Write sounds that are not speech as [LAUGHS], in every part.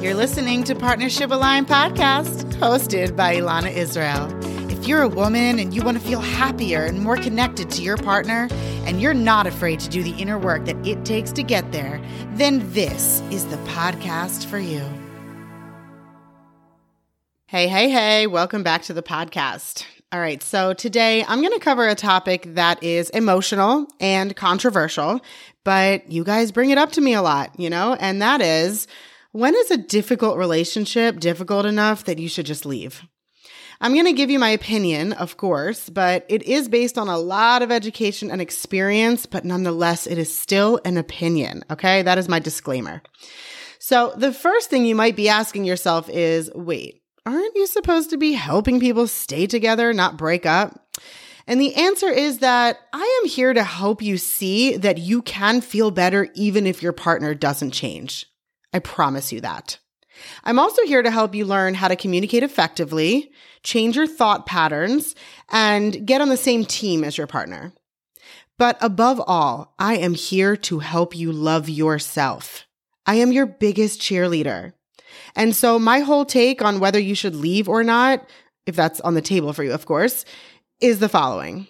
You're listening to Partnership Align podcast, hosted by Elana Israel. If you're a woman and you want to feel happier and more connected to your partner, and you're not afraid to do the inner work that it takes to get there, then this is the podcast for you. Hey, hey, hey, welcome back to the podcast. All right, so today I'm going to cover a topic that is emotional and controversial, but you guys bring it up to me a lot, you know, and that is when is a difficult relationship difficult enough that you should just leave? I'm going to give you my opinion, of course, but it is based on a lot of education and experience, but nonetheless, it is still an opinion. Okay. That is my disclaimer. So the first thing you might be asking yourself is, wait, aren't you supposed to be helping people stay together, not break up? And the answer is that I am here to help you see that you can feel better even if your partner doesn't change. I promise you that. I'm also here to help you learn how to communicate effectively, change your thought patterns, and get on the same team as your partner. But above all, I am here to help you love yourself. I am your biggest cheerleader. And so my whole take on whether you should leave or not, if that's on the table for you, of course, is the following.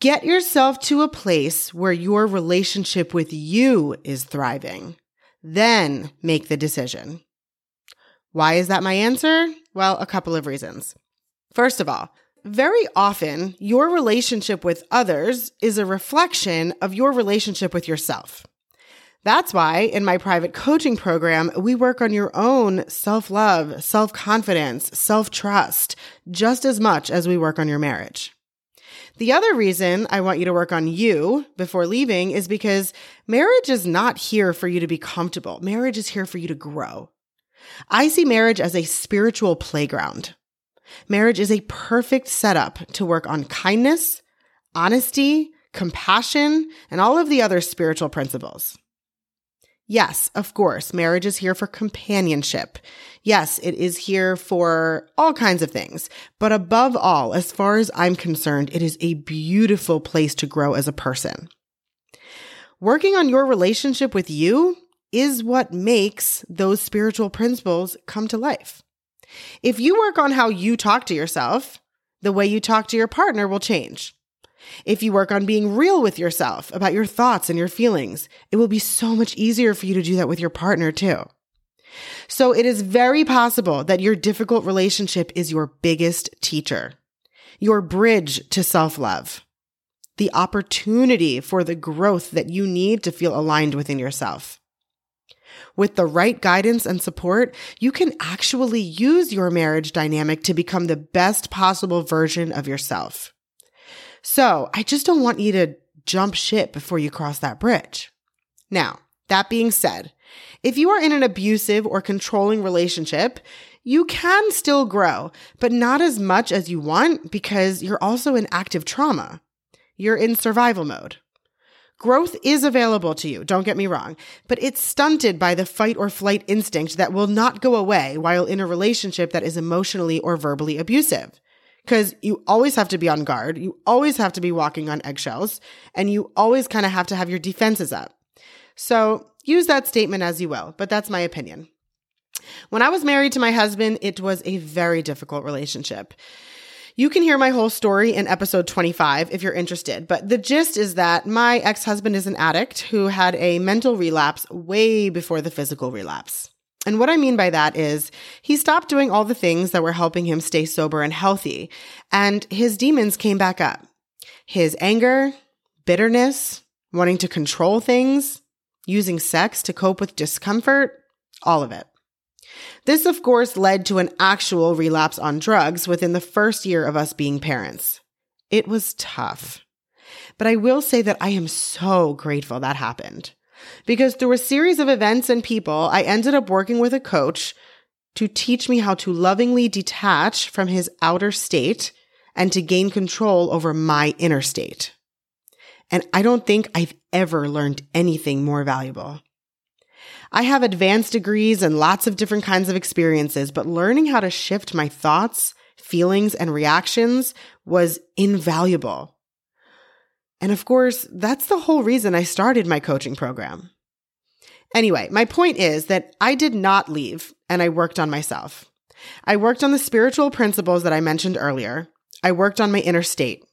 Get yourself to a place where your relationship with you is thriving. Then make the decision. Why is that my answer? Well, a couple of reasons. First of all, very often your relationship with others is a reflection of your relationship with yourself. That's why in my private coaching program, we work on your own self love, self confidence, self trust, just as much as we work on your marriage. The other reason I want you to work on you before leaving is because marriage is not here for you to be comfortable. Marriage is here for you to grow. I see marriage as a spiritual playground. Marriage is a perfect setup to work on kindness, honesty, compassion, and all of the other spiritual principles. Yes, of course, marriage is here for companionship. Yes, it is here for all kinds of things. But above all, as far as I'm concerned, it is a beautiful place to grow as a person. Working on your relationship with you is what makes those spiritual principles come to life. If you work on how you talk to yourself, the way you talk to your partner will change. If you work on being real with yourself about your thoughts and your feelings, it will be so much easier for you to do that with your partner too. So it is very possible that your difficult relationship is your biggest teacher, your bridge to self love, the opportunity for the growth that you need to feel aligned within yourself. With the right guidance and support, you can actually use your marriage dynamic to become the best possible version of yourself. So I just don't want you to jump ship before you cross that bridge. Now, that being said, if you are in an abusive or controlling relationship, you can still grow, but not as much as you want because you're also in active trauma. You're in survival mode. Growth is available to you, don't get me wrong, but it's stunted by the fight or flight instinct that will not go away while in a relationship that is emotionally or verbally abusive because you always have to be on guard. You always have to be walking on eggshells and you always kind of have to have your defenses up. So use that statement as you will, but that's my opinion. When I was married to my husband, it was a very difficult relationship. You can hear my whole story in episode 25 if you're interested, but the gist is that my ex husband is an addict who had a mental relapse way before the physical relapse. And what I mean by that is he stopped doing all the things that were helping him stay sober and healthy, and his demons came back up. His anger, bitterness, wanting to control things, using sex to cope with discomfort, all of it. This, of course, led to an actual relapse on drugs within the first year of us being parents. It was tough. But I will say that I am so grateful that happened. Because through a series of events and people, I ended up working with a coach to teach me how to lovingly detach from his outer state and to gain control over my inner state. And I don't think I've ever learned anything more valuable. I have advanced degrees and lots of different kinds of experiences, but learning how to shift my thoughts, feelings, and reactions was invaluable. And of course, that's the whole reason I started my coaching program. Anyway, my point is that I did not leave and I worked on myself. I worked on the spiritual principles that I mentioned earlier. I worked on my inner state.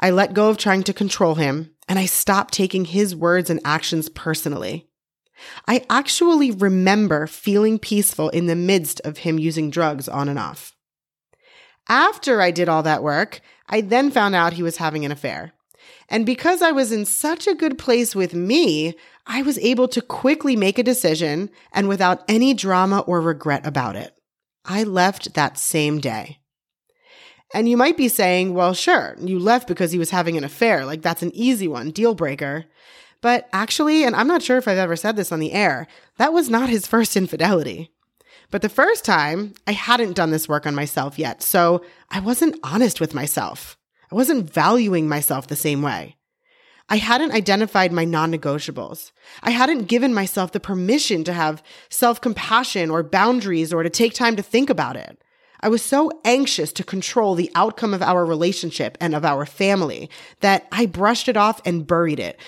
I let go of trying to control him and I stopped taking his words and actions personally. I actually remember feeling peaceful in the midst of him using drugs on and off. After I did all that work, I then found out he was having an affair. And because I was in such a good place with me, I was able to quickly make a decision and without any drama or regret about it. I left that same day. And you might be saying, well, sure, you left because he was having an affair. Like that's an easy one, deal breaker. But actually, and I'm not sure if I've ever said this on the air, that was not his [LAUGHS] first infidelity. But the first time, I hadn't done this work on myself yet. So I wasn't honest with myself. I wasn't valuing myself the same way. I hadn't identified my non negotiables. I hadn't given myself the permission to have self compassion or boundaries or to take time to think about it. I was so anxious to control the outcome of our relationship and of our family that I brushed it off and buried it,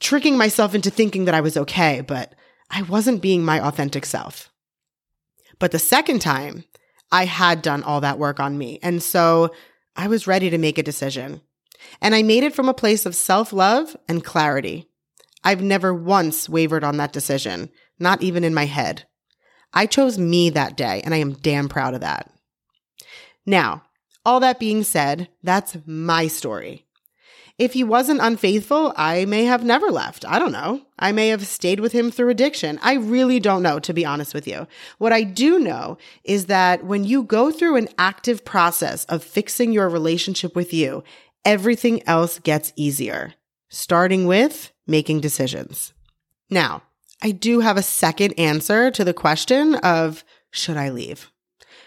tricking myself into thinking that I was okay, but I wasn't being my authentic self. But the second time, I had done all that work on me. And so I was ready to make a decision. And I made it from a place of self love and clarity. I've never once wavered on that decision, not even in my head. I chose me that day, and I am damn proud of that. Now, all that being said, that's my story. If he wasn't unfaithful, I may have never left. I don't know. I may have stayed with him through addiction. I really don't know, to be honest with you. What I do know is that when you go through an active process of fixing your relationship with you, everything else gets easier, starting with making decisions. Now, I do have a second answer to the question of should I leave?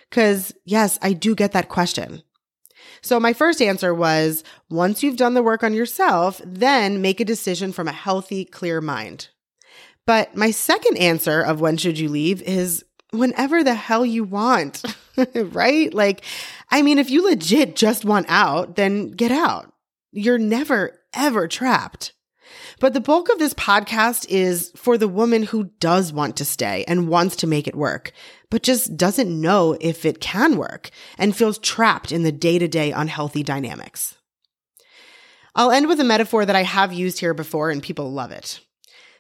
Because yes, I do get that question. So my first answer was once you've done the work on yourself, then make a decision from a healthy, clear mind. But my second answer of when should you leave is whenever the hell you want, [LAUGHS] right? Like, I mean, if you legit just want out, then get out. You're never, ever trapped. But the bulk of this podcast is for the woman who does want to stay and wants to make it work, but just doesn't know if it can work and feels trapped in the day to day unhealthy dynamics. I'll end with a metaphor that I have used here before and people love it.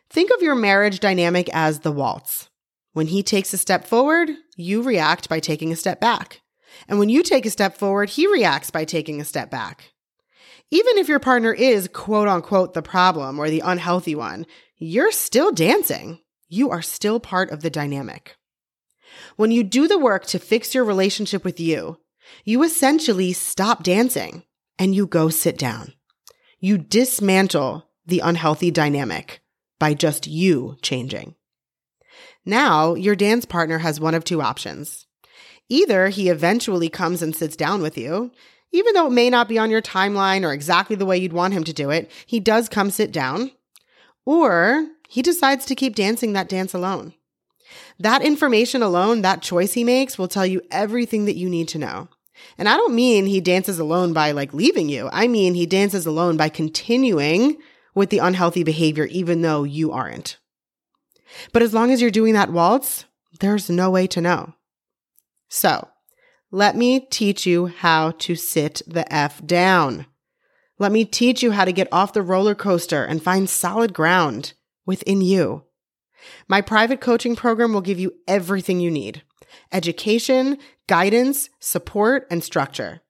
Think of your marriage dynamic as the waltz. When he takes a step forward, you react by taking a step back. And when you take a step forward, he reacts by taking a step back. Even if your partner is quote unquote the problem or the unhealthy one, you're still dancing. You are still part of the dynamic. When you do the work to fix your relationship with you, you essentially stop dancing and you go sit down. You dismantle the unhealthy dynamic by just you changing. Now, your dance partner has one of two options. Either he eventually comes and sits down with you, even though it may not be on your timeline or exactly the way you'd want him to do it, he does come sit down, or he decides to keep dancing that dance alone. That information alone, that choice he makes, will tell you everything that you need to know. And I don't mean he dances alone by like leaving you. I mean he dances alone by continuing with the unhealthy behavior, even though you aren't. But as long as you're doing that waltz, there's no way to know. So let me teach you how to sit the F down. Let me teach you how to get off the roller coaster and find solid ground within you. My private coaching program will give you everything you need education, guidance, support, and structure.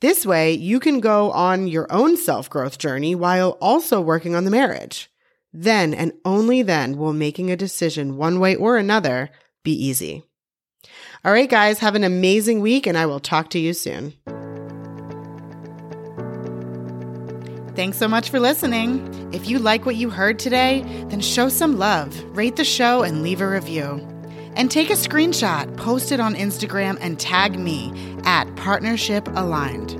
This way, you can go on your own self growth journey while also working on the marriage. Then and only then will making a decision one way or another be easy. All right, guys, have an amazing week, and I will talk to you soon. Thanks so much for listening. If you like what you heard today, then show some love, rate the show, and leave a review. And take a screenshot, post it on Instagram, and tag me at Partnership Aligned.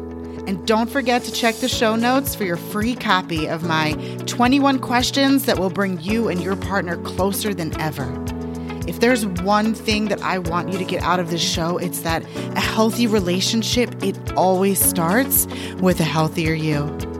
And don't forget to check the show notes for your free copy of my 21 questions that will bring you and your partner closer than ever. If there's one thing that I want you to get out of this show, it's that a healthy relationship, it always starts with a healthier you.